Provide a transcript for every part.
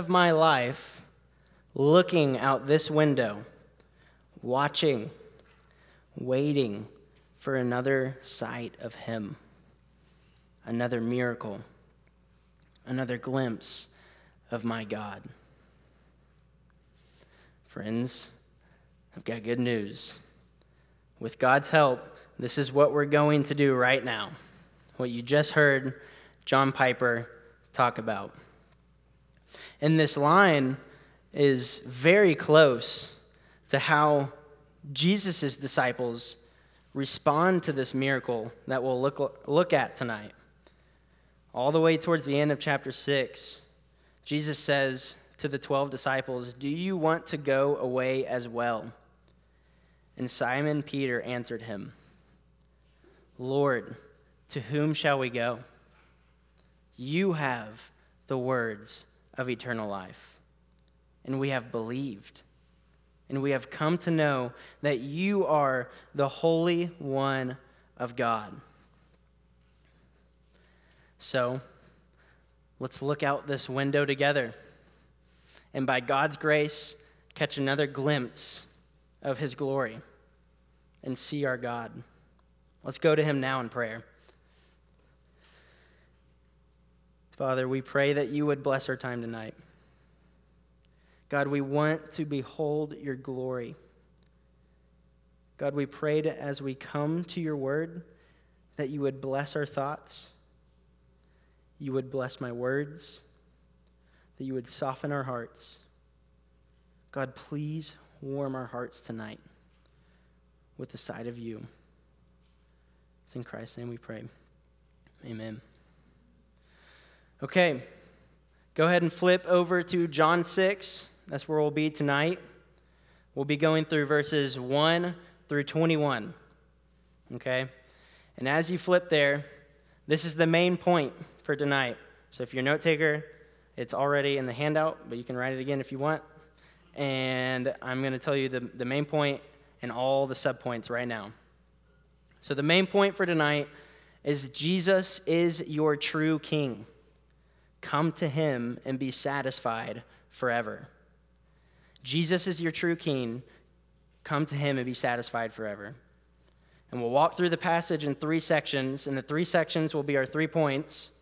of my life looking out this window, watching, waiting for another sight of Him, another miracle, another glimpse of my God. Friends, I've got good news. With God's help, this is what we're going to do right now. What you just heard John Piper talk about. And this line is very close to how Jesus' disciples respond to this miracle that we'll look, look at tonight. All the way towards the end of chapter 6, Jesus says to the 12 disciples, Do you want to go away as well? And Simon Peter answered him, Lord, to whom shall we go? You have the words of eternal life, and we have believed, and we have come to know that you are the Holy One of God. So, let's look out this window together, and by God's grace, catch another glimpse of His glory and see our God. Let's go to Him now in prayer. Father, we pray that you would bless our time tonight. God, we want to behold your glory. God, we pray that as we come to your word, that you would bless our thoughts, you would bless my words, that you would soften our hearts. God, please warm our hearts tonight with the sight of you. It's in Christ's name we pray. Amen. Okay, go ahead and flip over to John 6. That's where we'll be tonight. We'll be going through verses 1 through 21. Okay? And as you flip there, this is the main point for tonight. So if you're a note taker, it's already in the handout, but you can write it again if you want. And I'm going to tell you the, the main point and all the subpoints right now. So the main point for tonight is Jesus is your true king. Come to him and be satisfied forever. Jesus is your true king. Come to him and be satisfied forever. And we'll walk through the passage in three sections, and the three sections will be our three points.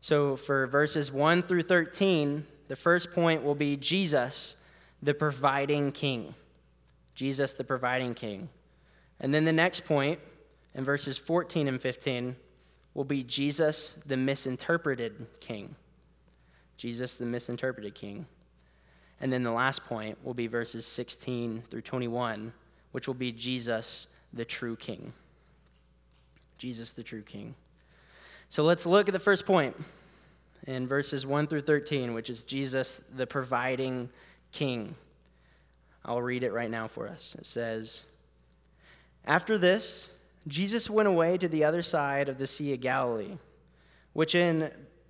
So for verses 1 through 13, the first point will be Jesus, the providing king. Jesus, the providing king. And then the next point, in verses 14 and 15, will be Jesus, the misinterpreted king. Jesus, the misinterpreted king. And then the last point will be verses 16 through 21, which will be Jesus, the true king. Jesus, the true king. So let's look at the first point in verses 1 through 13, which is Jesus, the providing king. I'll read it right now for us. It says, After this, Jesus went away to the other side of the Sea of Galilee, which in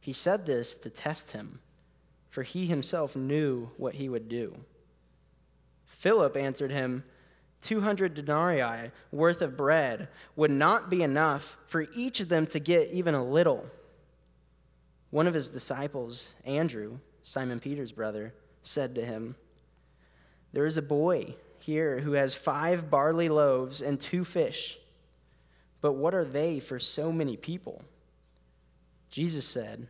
He said this to test him, for he himself knew what he would do. Philip answered him, 200 denarii worth of bread would not be enough for each of them to get even a little. One of his disciples, Andrew, Simon Peter's brother, said to him, There is a boy here who has five barley loaves and two fish, but what are they for so many people? Jesus said,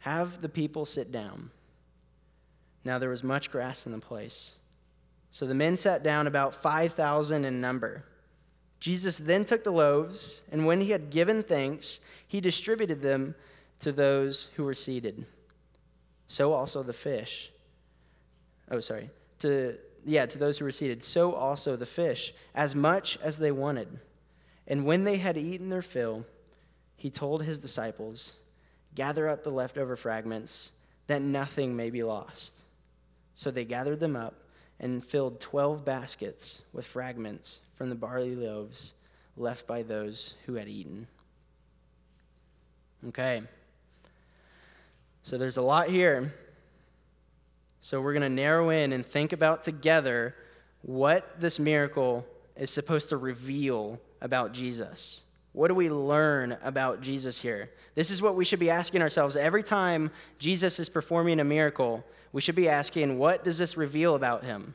Have the people sit down. Now there was much grass in the place. So the men sat down, about 5,000 in number. Jesus then took the loaves, and when he had given thanks, he distributed them to those who were seated. So also the fish. Oh, sorry. To yeah, to those who were seated. So also the fish, as much as they wanted. And when they had eaten their fill, he told his disciples, Gather up the leftover fragments that nothing may be lost. So they gathered them up and filled 12 baskets with fragments from the barley loaves left by those who had eaten. Okay. So there's a lot here. So we're going to narrow in and think about together what this miracle is supposed to reveal about Jesus. What do we learn about Jesus here? This is what we should be asking ourselves every time Jesus is performing a miracle. We should be asking, what does this reveal about him?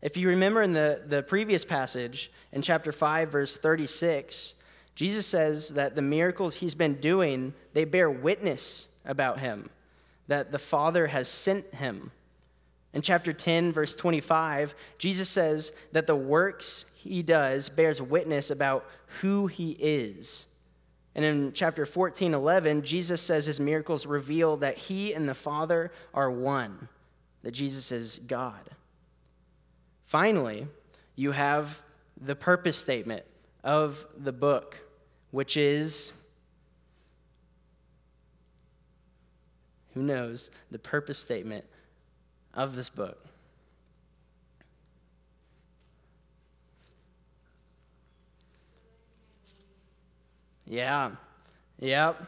If you remember in the, the previous passage, in chapter 5, verse 36, Jesus says that the miracles he's been doing, they bear witness about him, that the Father has sent him. In chapter 10, verse 25, Jesus says that the works he does bears witness about who he is. And in chapter 14, 11, Jesus says his miracles reveal that he and the Father are one, that Jesus is God. Finally, you have the purpose statement of the book, which is who knows the purpose statement of this book. Yeah, yep.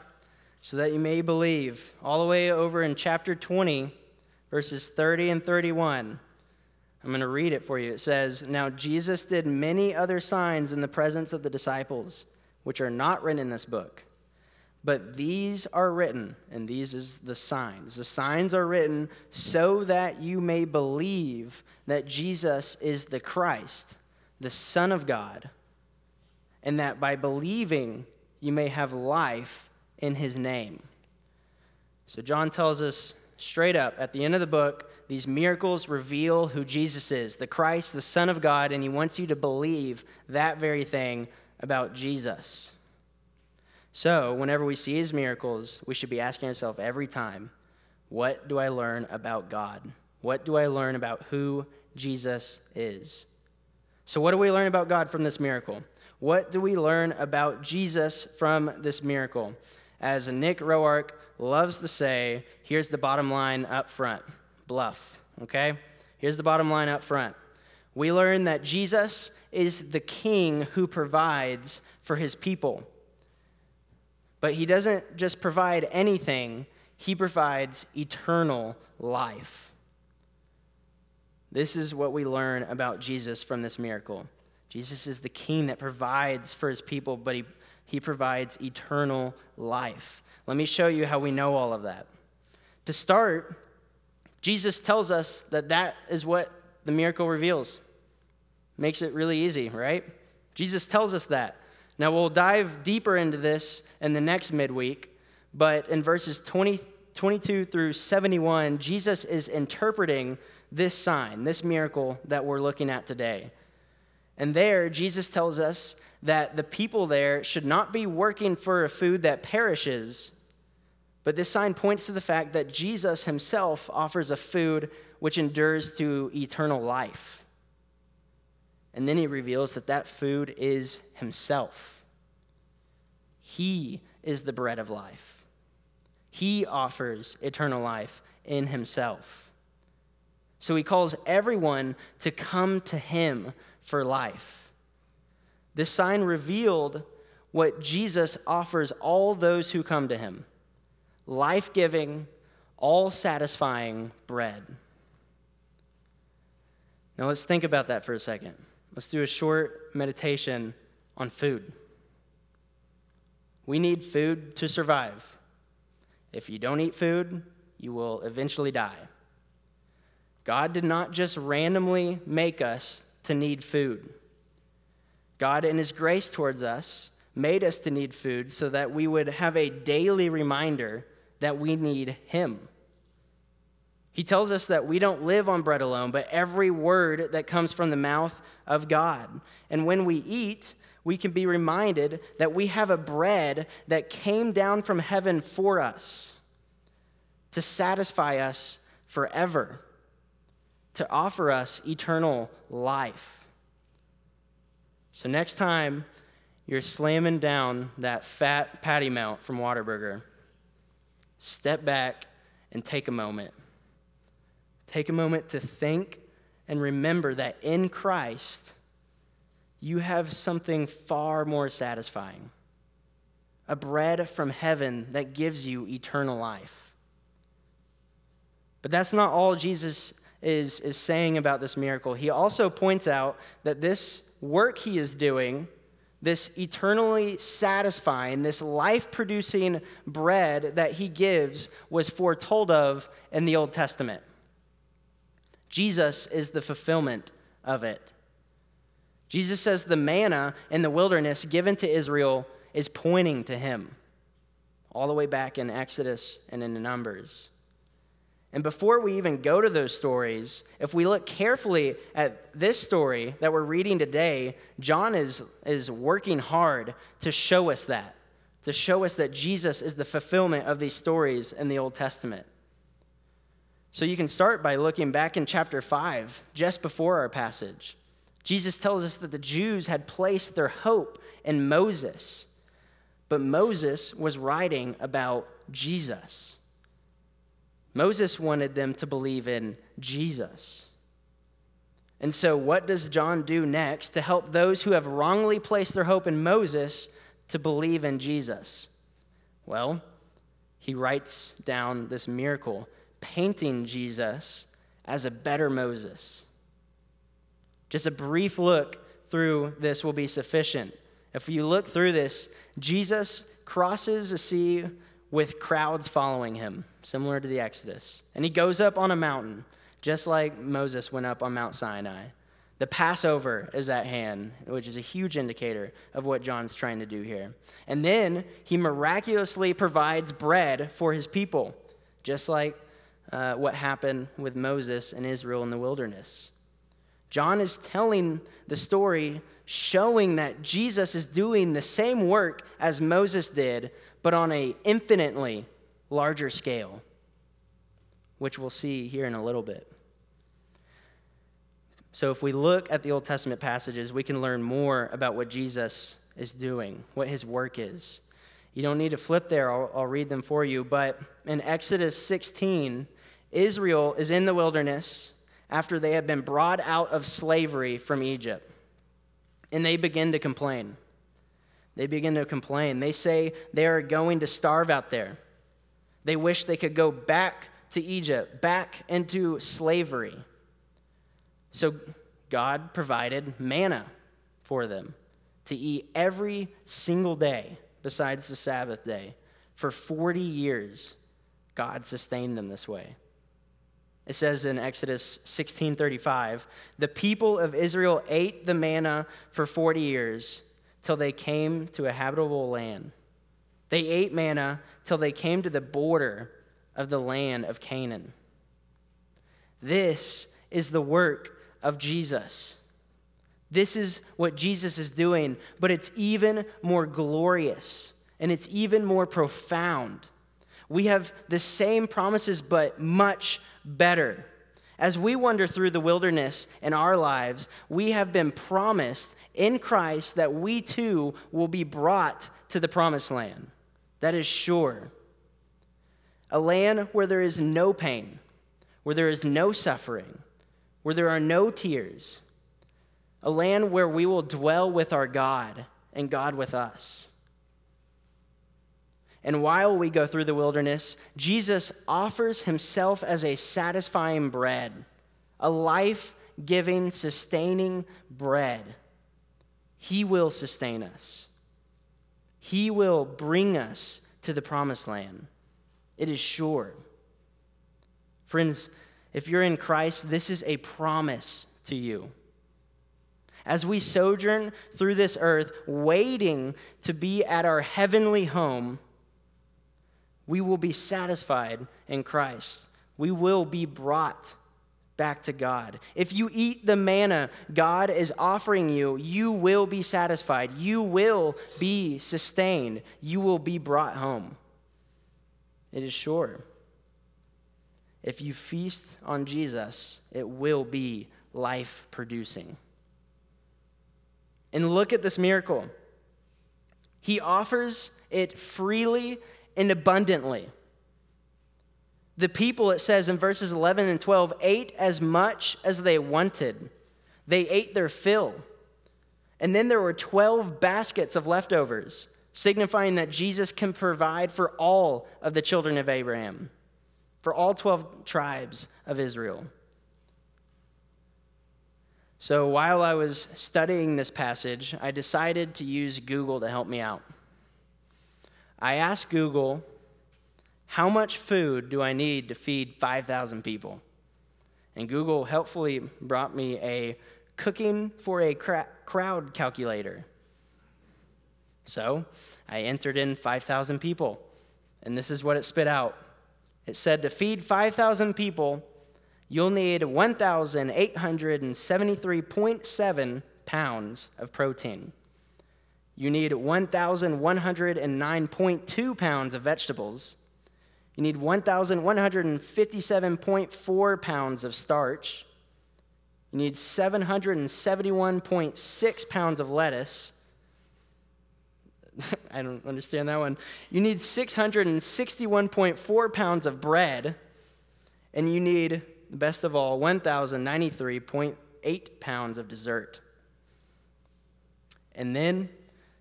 So that you may believe. All the way over in chapter 20, verses 30 and 31. I'm going to read it for you. It says, Now Jesus did many other signs in the presence of the disciples, which are not written in this book. But these are written, and these is the signs. The signs are written so that you may believe that Jesus is the Christ, the Son of God, and that by believing you may have life in his name. So John tells us straight up at the end of the book, these miracles reveal who Jesus is, the Christ, the Son of God, and he wants you to believe that very thing about Jesus. So, whenever we see his miracles, we should be asking ourselves every time, what do I learn about God? What do I learn about who Jesus is? So, what do we learn about God from this miracle? What do we learn about Jesus from this miracle? As Nick Roark loves to say, here's the bottom line up front bluff, okay? Here's the bottom line up front. We learn that Jesus is the king who provides for his people. But he doesn't just provide anything, he provides eternal life. This is what we learn about Jesus from this miracle. Jesus is the king that provides for his people, but he, he provides eternal life. Let me show you how we know all of that. To start, Jesus tells us that that is what the miracle reveals. Makes it really easy, right? Jesus tells us that. Now, we'll dive deeper into this in the next midweek, but in verses 20, 22 through 71, Jesus is interpreting this sign, this miracle that we're looking at today. And there, Jesus tells us that the people there should not be working for a food that perishes, but this sign points to the fact that Jesus himself offers a food which endures to eternal life. And then he reveals that that food is himself. He is the bread of life. He offers eternal life in himself. So he calls everyone to come to him for life. This sign revealed what Jesus offers all those who come to him life giving, all satisfying bread. Now let's think about that for a second. Let's do a short meditation on food. We need food to survive. If you don't eat food, you will eventually die. God did not just randomly make us to need food. God, in His grace towards us, made us to need food so that we would have a daily reminder that we need Him. He tells us that we don't live on bread alone, but every word that comes from the mouth of God. And when we eat, we can be reminded that we have a bread that came down from heaven for us to satisfy us forever, to offer us eternal life. So, next time you're slamming down that fat patty melt from Whataburger, step back and take a moment. Take a moment to think and remember that in Christ, you have something far more satisfying a bread from heaven that gives you eternal life. But that's not all Jesus is, is saying about this miracle. He also points out that this work he is doing, this eternally satisfying, this life producing bread that he gives, was foretold of in the Old Testament. Jesus is the fulfillment of it. Jesus says the manna in the wilderness given to Israel is pointing to him, all the way back in Exodus and in Numbers. And before we even go to those stories, if we look carefully at this story that we're reading today, John is, is working hard to show us that, to show us that Jesus is the fulfillment of these stories in the Old Testament. So you can start by looking back in chapter 5, just before our passage. Jesus tells us that the Jews had placed their hope in Moses, but Moses was writing about Jesus. Moses wanted them to believe in Jesus. And so, what does John do next to help those who have wrongly placed their hope in Moses to believe in Jesus? Well, he writes down this miracle painting Jesus as a better Moses. Just a brief look through this will be sufficient. If you look through this, Jesus crosses a sea with crowds following him, similar to the Exodus. And he goes up on a mountain, just like Moses went up on Mount Sinai. The Passover is at hand, which is a huge indicator of what John's trying to do here. And then he miraculously provides bread for his people, just like uh, what happened with Moses and Israel in the wilderness. John is telling the story showing that Jesus is doing the same work as Moses did, but on a infinitely larger scale, which we'll see here in a little bit. So, if we look at the Old Testament passages, we can learn more about what Jesus is doing, what his work is. You don't need to flip there, I'll, I'll read them for you. But in Exodus 16, Israel is in the wilderness after they have been brought out of slavery from Egypt. And they begin to complain. They begin to complain. They say they are going to starve out there. They wish they could go back to Egypt, back into slavery. So God provided manna for them to eat every single day besides the Sabbath day. For 40 years, God sustained them this way. It says in Exodus 16:35, "The people of Israel ate the manna for 40 years till they came to a habitable land. They ate manna till they came to the border of the land of Canaan." This is the work of Jesus. This is what Jesus is doing, but it's even more glorious and it's even more profound. We have the same promises, but much better. As we wander through the wilderness in our lives, we have been promised in Christ that we too will be brought to the promised land. That is sure. A land where there is no pain, where there is no suffering, where there are no tears. A land where we will dwell with our God and God with us. And while we go through the wilderness, Jesus offers himself as a satisfying bread, a life giving, sustaining bread. He will sustain us, He will bring us to the promised land. It is sure. Friends, if you're in Christ, this is a promise to you. As we sojourn through this earth, waiting to be at our heavenly home, we will be satisfied in Christ. We will be brought back to God. If you eat the manna God is offering you, you will be satisfied. You will be sustained. You will be brought home. It is sure. If you feast on Jesus, it will be life producing. And look at this miracle. He offers it freely and abundantly. The people, it says in verses 11 and 12, ate as much as they wanted. They ate their fill. And then there were 12 baskets of leftovers, signifying that Jesus can provide for all of the children of Abraham, for all 12 tribes of Israel. So while I was studying this passage, I decided to use Google to help me out. I asked Google, how much food do I need to feed 5,000 people? And Google helpfully brought me a cooking for a crowd calculator. So I entered in 5,000 people, and this is what it spit out. It said to feed 5,000 people, you'll need 1,873.7 pounds of protein. You need 1,109.2 pounds of vegetables. You need 1,157.4 pounds of starch. You need 771.6 pounds of lettuce. I don't understand that one. You need 661.4 pounds of bread. And you need, best of all, 1,093.8 pounds of dessert. And then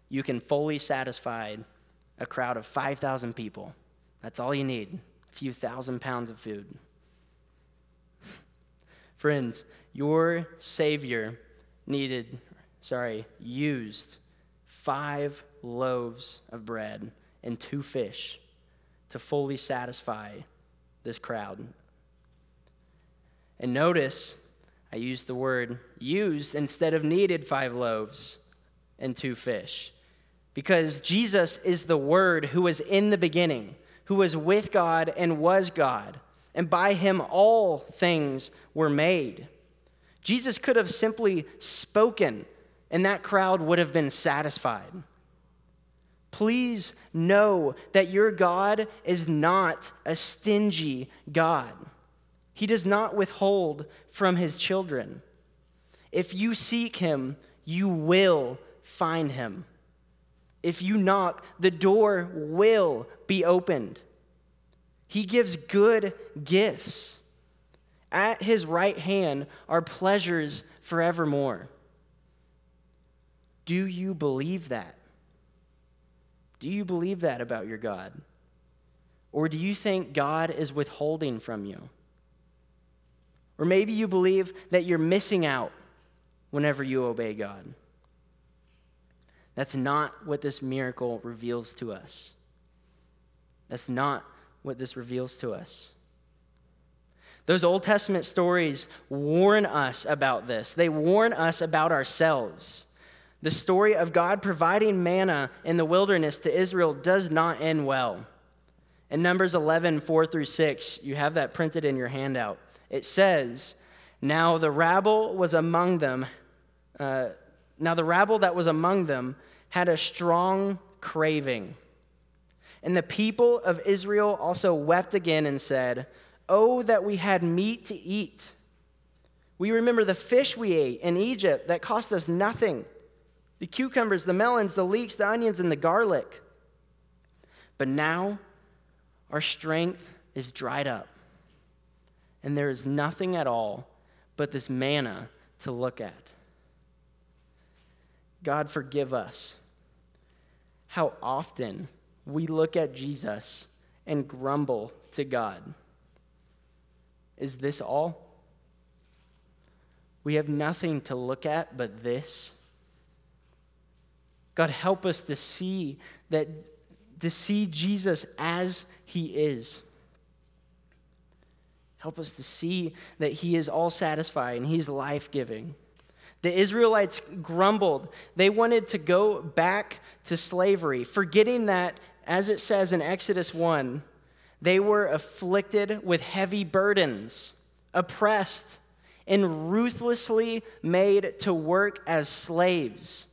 you can fully satisfy a crowd of 5,000 people. That's all you need a few thousand pounds of food. Friends, your Savior needed, sorry, used five loaves of bread and two fish to fully satisfy this crowd. And notice, I used the word used instead of needed five loaves and two fish. Because Jesus is the Word who was in the beginning, who was with God and was God, and by him all things were made. Jesus could have simply spoken, and that crowd would have been satisfied. Please know that your God is not a stingy God. He does not withhold from his children. If you seek him, you will find him. If you knock, the door will be opened. He gives good gifts. At his right hand are pleasures forevermore. Do you believe that? Do you believe that about your God? Or do you think God is withholding from you? Or maybe you believe that you're missing out whenever you obey God. That's not what this miracle reveals to us. That's not what this reveals to us. Those Old Testament stories warn us about this. They warn us about ourselves. The story of God providing manna in the wilderness to Israel does not end well. In Numbers 11, 4 through 6, you have that printed in your handout. It says, Now the rabble was among them. Uh, now the rabble that was among them had a strong craving. And the people of Israel also wept again and said, Oh, that we had meat to eat. We remember the fish we ate in Egypt that cost us nothing the cucumbers, the melons, the leeks, the onions, and the garlic. But now our strength is dried up, and there is nothing at all but this manna to look at. God, forgive us. How often we look at Jesus and grumble to God. Is this all? We have nothing to look at but this. God, help us to see that to see Jesus as he is. Help us to see that he is all satisfying, he's life giving. The Israelites grumbled. They wanted to go back to slavery, forgetting that, as it says in Exodus 1, they were afflicted with heavy burdens, oppressed, and ruthlessly made to work as slaves.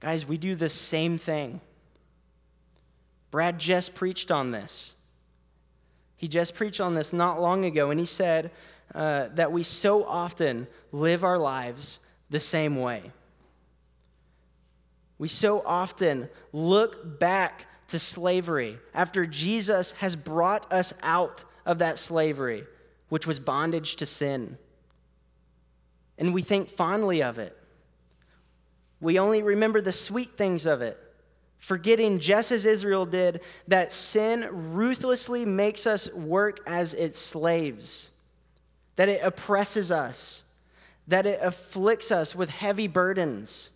Guys, we do the same thing. Brad just preached on this. He just preached on this not long ago, and he said uh, that we so often live our lives the same way. We so often look back to slavery after Jesus has brought us out of that slavery, which was bondage to sin. And we think fondly of it. We only remember the sweet things of it, forgetting, just as Israel did, that sin ruthlessly makes us work as its slaves, that it oppresses us, that it afflicts us with heavy burdens.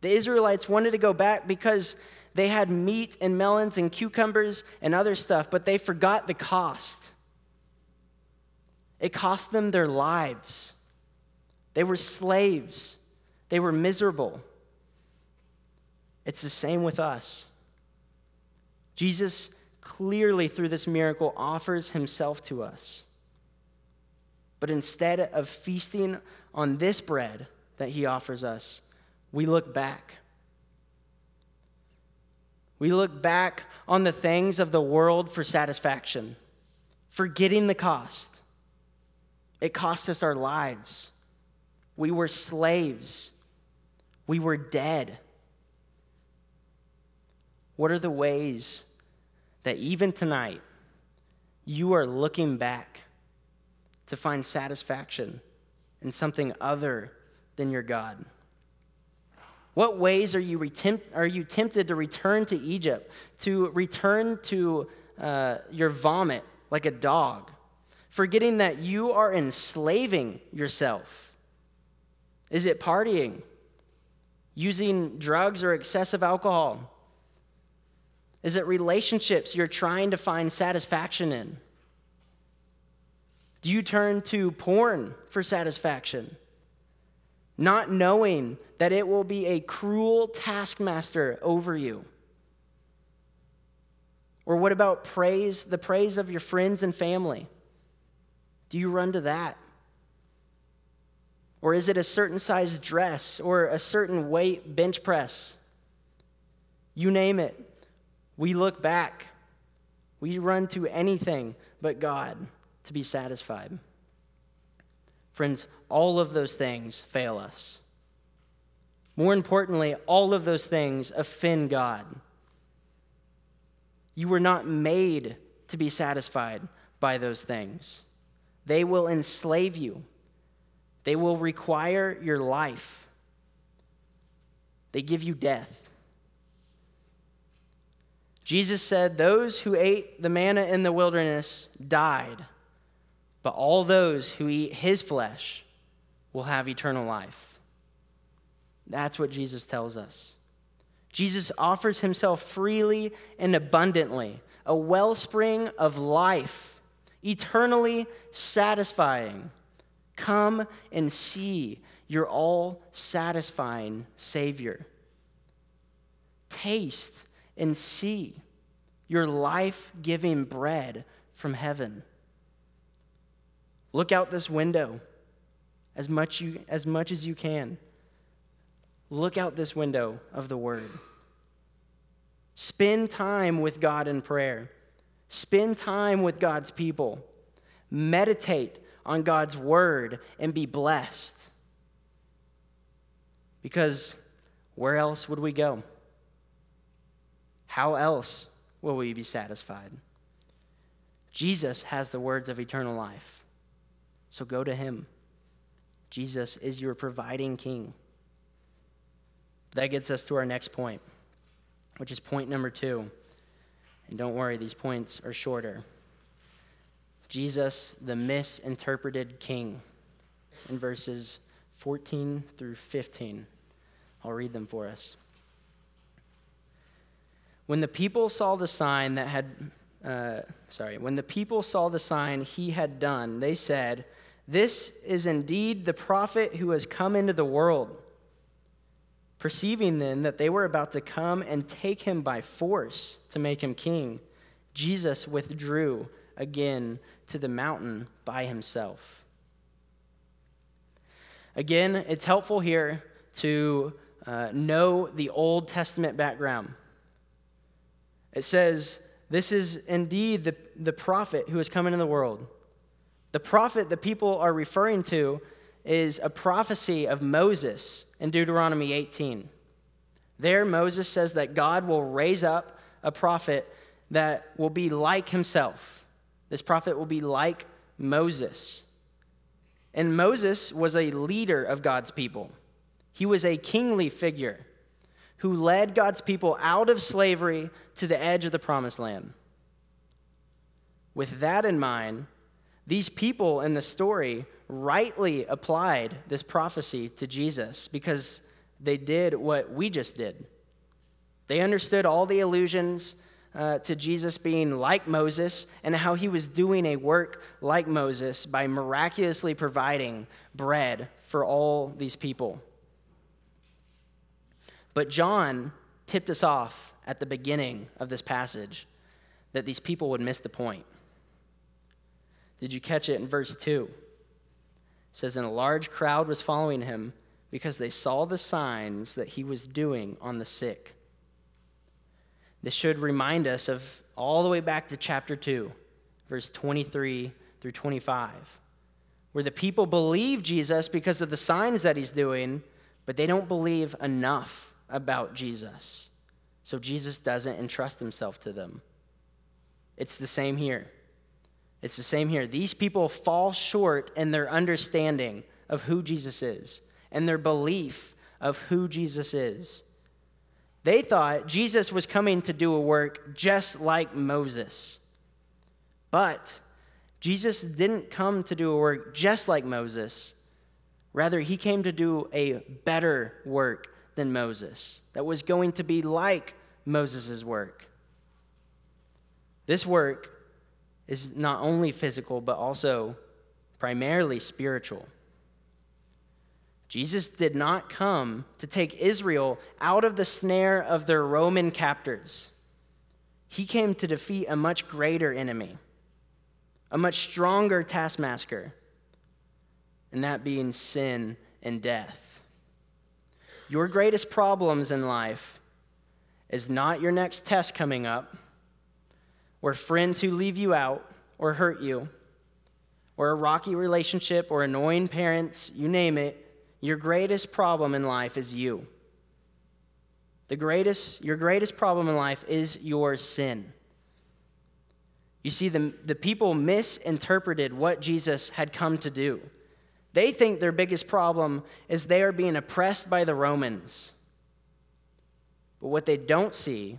The Israelites wanted to go back because they had meat and melons and cucumbers and other stuff, but they forgot the cost. It cost them their lives. They were slaves, they were miserable. It's the same with us. Jesus clearly, through this miracle, offers himself to us. But instead of feasting on this bread that he offers us, we look back. We look back on the things of the world for satisfaction, forgetting the cost. It cost us our lives. We were slaves. We were dead. What are the ways that even tonight you are looking back to find satisfaction in something other than your God? What ways are you, retempt, are you tempted to return to Egypt, to return to uh, your vomit like a dog, forgetting that you are enslaving yourself? Is it partying, using drugs or excessive alcohol? Is it relationships you're trying to find satisfaction in? Do you turn to porn for satisfaction? not knowing that it will be a cruel taskmaster over you? Or what about praise, the praise of your friends and family? Do you run to that? Or is it a certain size dress or a certain weight bench press? You name it. We look back. We run to anything but God to be satisfied. Friends, all of those things fail us. More importantly, all of those things offend God. You were not made to be satisfied by those things. They will enslave you, they will require your life, they give you death. Jesus said, Those who ate the manna in the wilderness died. But all those who eat his flesh will have eternal life. That's what Jesus tells us. Jesus offers himself freely and abundantly, a wellspring of life, eternally satisfying. Come and see your all satisfying Savior. Taste and see your life giving bread from heaven. Look out this window as much, you, as much as you can. Look out this window of the Word. Spend time with God in prayer. Spend time with God's people. Meditate on God's Word and be blessed. Because where else would we go? How else will we be satisfied? Jesus has the words of eternal life. So go to him. Jesus is your providing king. That gets us to our next point, which is point number two. And don't worry, these points are shorter. Jesus, the misinterpreted king, in verses 14 through 15. I'll read them for us. When the people saw the sign that had, uh, sorry, when the people saw the sign he had done, they said, this is indeed the prophet who has come into the world. Perceiving then that they were about to come and take him by force to make him king, Jesus withdrew again to the mountain by himself. Again, it's helpful here to uh, know the Old Testament background. It says, This is indeed the, the prophet who has come into the world. The prophet that people are referring to is a prophecy of Moses in Deuteronomy 18. There, Moses says that God will raise up a prophet that will be like himself. This prophet will be like Moses. And Moses was a leader of God's people, he was a kingly figure who led God's people out of slavery to the edge of the promised land. With that in mind, these people in the story rightly applied this prophecy to Jesus because they did what we just did. They understood all the allusions uh, to Jesus being like Moses and how he was doing a work like Moses by miraculously providing bread for all these people. But John tipped us off at the beginning of this passage that these people would miss the point. Did you catch it in verse 2? It says, And a large crowd was following him because they saw the signs that he was doing on the sick. This should remind us of all the way back to chapter 2, verse 23 through 25, where the people believe Jesus because of the signs that he's doing, but they don't believe enough about Jesus. So Jesus doesn't entrust himself to them. It's the same here. It's the same here. These people fall short in their understanding of who Jesus is and their belief of who Jesus is. They thought Jesus was coming to do a work just like Moses. But Jesus didn't come to do a work just like Moses. Rather, he came to do a better work than Moses that was going to be like Moses' work. This work is not only physical, but also primarily spiritual. Jesus did not come to take Israel out of the snare of their Roman captors. He came to defeat a much greater enemy, a much stronger taskmaster, and that being sin and death. Your greatest problems in life is not your next test coming up, or friends who leave you out or hurt you, or a rocky relationship or annoying parents, you name it your greatest problem in life is you. The greatest, your greatest problem in life is your sin. You see, the, the people misinterpreted what Jesus had come to do. They think their biggest problem is they are being oppressed by the Romans. But what they don't see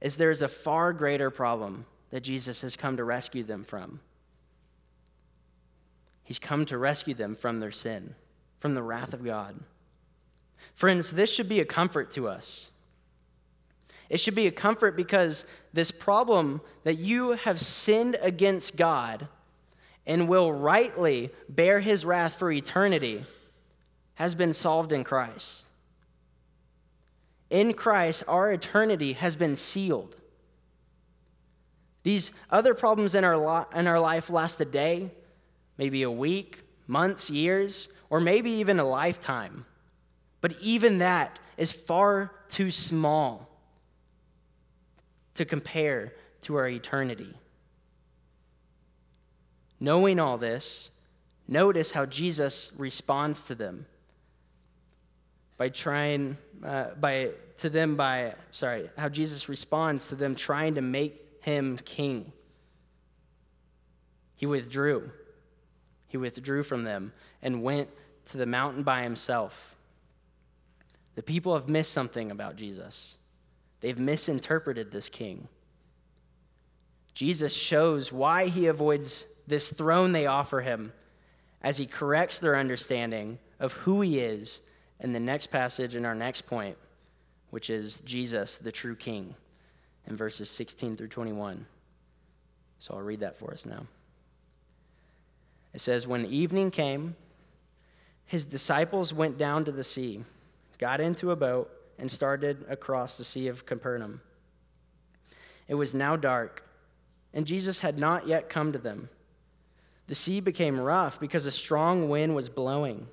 is there's a far greater problem that Jesus has come to rescue them from. He's come to rescue them from their sin from the wrath of God. Friends, this should be a comfort to us. It should be a comfort because this problem that you have sinned against God and will rightly bear his wrath for eternity has been solved in Christ. In Christ, our eternity has been sealed. These other problems in our, lo- in our life last a day, maybe a week, months, years or maybe even a lifetime. But even that is far too small to compare to our eternity. Knowing all this, notice how Jesus responds to them by trying uh, by to them by sorry how jesus responds to them trying to make him king he withdrew he withdrew from them and went to the mountain by himself. The people have missed something about Jesus. They've misinterpreted this king. Jesus shows why he avoids this throne they offer him as he corrects their understanding of who he is in the next passage in our next point, which is Jesus, the true king, in verses 16 through 21. So I'll read that for us now. It says, When evening came, his disciples went down to the sea, got into a boat, and started across the Sea of Capernaum. It was now dark, and Jesus had not yet come to them. The sea became rough because a strong wind was blowing.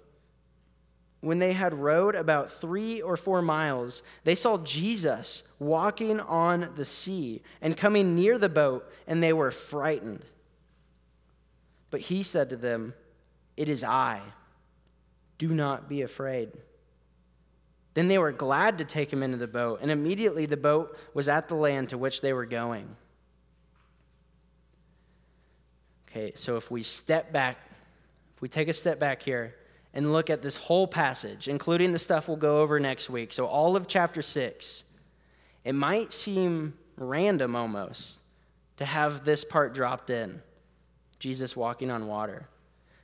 When they had rowed about three or four miles, they saw Jesus walking on the sea and coming near the boat, and they were frightened. But he said to them, It is I. Do not be afraid. Then they were glad to take him into the boat, and immediately the boat was at the land to which they were going. Okay, so if we step back, if we take a step back here and look at this whole passage, including the stuff we'll go over next week, so all of chapter 6, it might seem random almost to have this part dropped in Jesus walking on water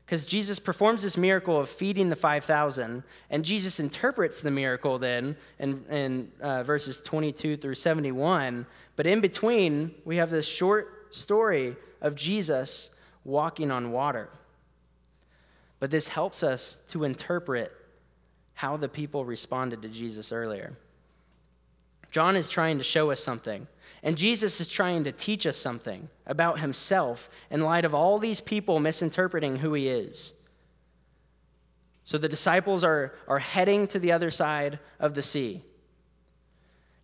because Jesus performs this miracle of feeding the 5,000, and Jesus interprets the miracle then in, in uh, verses 22 through 71. But in between, we have this short story of Jesus walking on water. But this helps us to interpret how the people responded to Jesus earlier. John is trying to show us something. And Jesus is trying to teach us something about himself in light of all these people misinterpreting who he is. So the disciples are, are heading to the other side of the sea.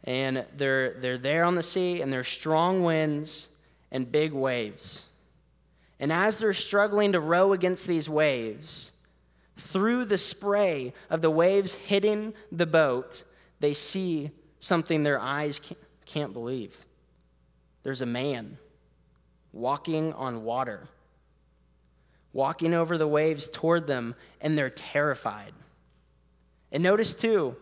And they're, they're there on the sea, and there's strong winds and big waves. And as they're struggling to row against these waves, through the spray of the waves hitting the boat, they see something their eyes can't believe. There's a man walking on water, walking over the waves toward them, and they're terrified. And notice too,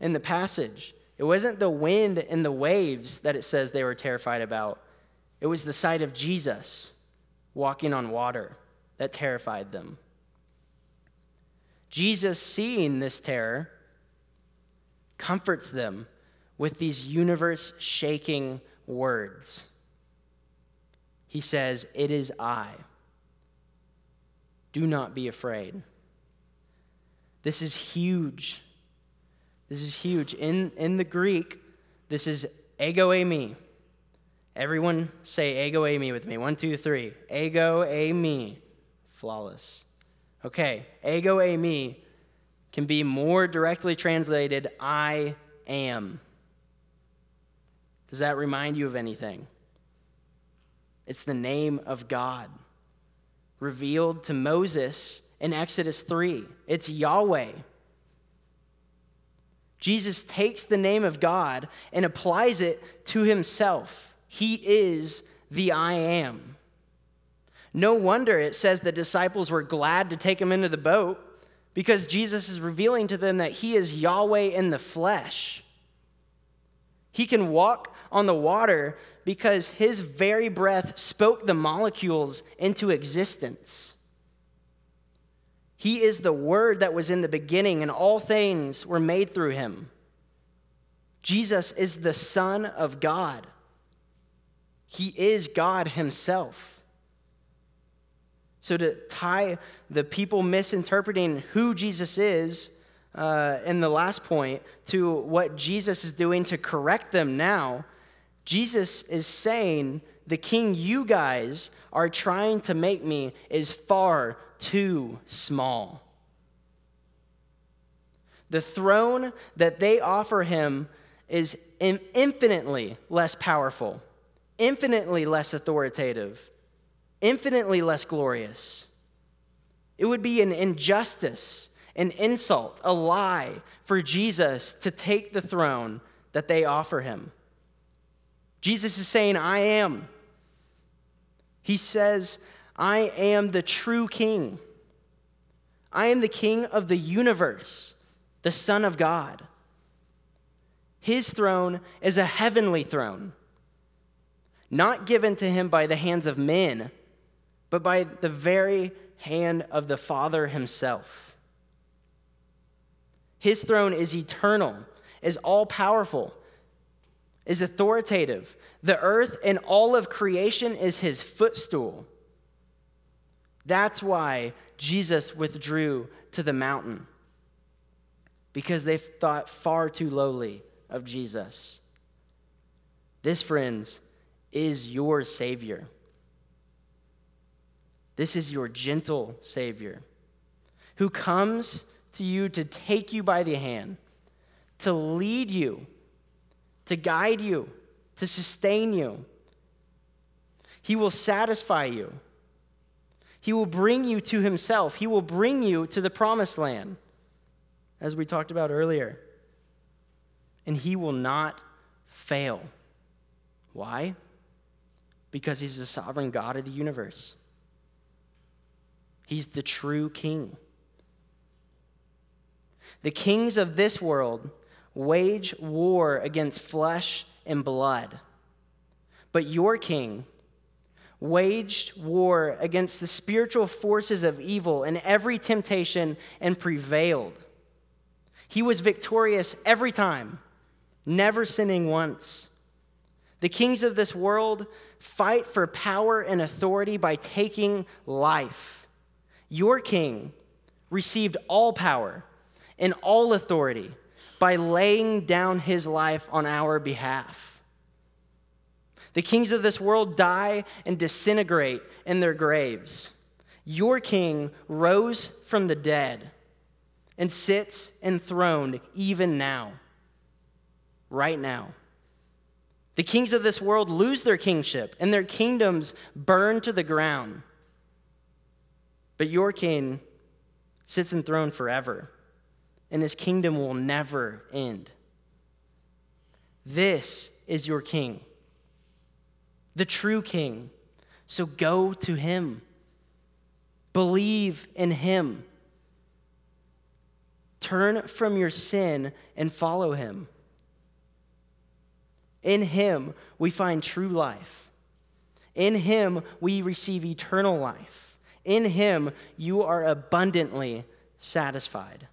in the passage, it wasn't the wind and the waves that it says they were terrified about, it was the sight of Jesus walking on water that terrified them. Jesus, seeing this terror, comforts them with these universe shaking words. He says, It is I. Do not be afraid. This is huge. This is huge. In, in the Greek, this is ego eimi. Everyone say ego eimi with me. One, two, three. Ego eimi. Flawless. Okay, ego eimi can be more directly translated I am. Does that remind you of anything? It's the name of God revealed to Moses in Exodus 3. It's Yahweh. Jesus takes the name of God and applies it to himself. He is the I am. No wonder it says the disciples were glad to take him into the boat because Jesus is revealing to them that he is Yahweh in the flesh. He can walk on the water because his very breath spoke the molecules into existence. He is the Word that was in the beginning, and all things were made through him. Jesus is the Son of God. He is God Himself. So, to tie the people misinterpreting who Jesus is uh, in the last point to what Jesus is doing to correct them now, Jesus is saying, The king you guys are trying to make me is far too small. The throne that they offer him is infinitely less powerful, infinitely less authoritative, infinitely less glorious. It would be an injustice an insult, a lie for Jesus to take the throne that they offer him. Jesus is saying, I am. He says, I am the true king. I am the king of the universe, the Son of God. His throne is a heavenly throne, not given to him by the hands of men, but by the very hand of the Father himself. His throne is eternal, is all powerful, is authoritative. The earth and all of creation is his footstool. That's why Jesus withdrew to the mountain, because they thought far too lowly of Jesus. This, friends, is your Savior. This is your gentle Savior who comes to you to take you by the hand, to lead you, to guide you, to sustain you. He will satisfy you. He will bring you to Himself. He will bring you to the promised land, as we talked about earlier. and he will not fail. Why? Because he's the sovereign God of the universe. He's the true king. The kings of this world wage war against flesh and blood. But your king waged war against the spiritual forces of evil in every temptation and prevailed. He was victorious every time, never sinning once. The kings of this world fight for power and authority by taking life. Your king received all power and all authority by laying down his life on our behalf. The kings of this world die and disintegrate in their graves. Your king rose from the dead and sits enthroned even now, right now. The kings of this world lose their kingship and their kingdoms burn to the ground. But your king sits enthroned forever, and his kingdom will never end. This is your king the true King. So go to him. Believe in him. Turn from your sin and follow him. In him, we find true life. In him, we receive eternal life. In him, you are abundantly satisfied.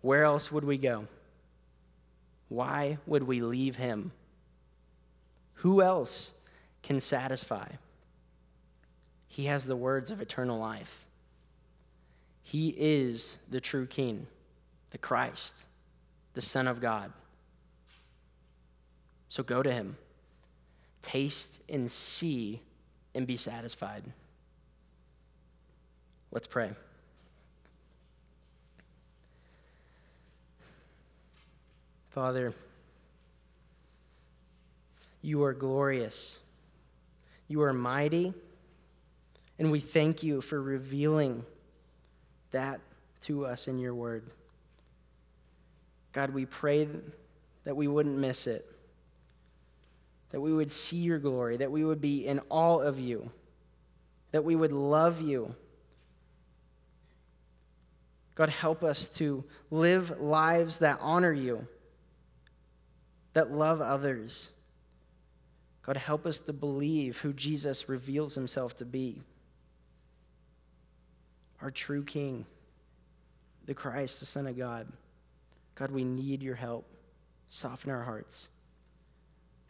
Where else would we go? Why would we leave him? Who else can satisfy? He has the words of eternal life. He is the true King, the Christ, the Son of God. So go to him. Taste and see and be satisfied. Let's pray. Father, you are glorious. You are mighty. And we thank you for revealing that to us in your word. God, we pray that we wouldn't miss it, that we would see your glory, that we would be in awe of you, that we would love you. God, help us to live lives that honor you, that love others God, help us to believe who Jesus reveals himself to be our true King, the Christ, the Son of God. God, we need your help. Soften our hearts.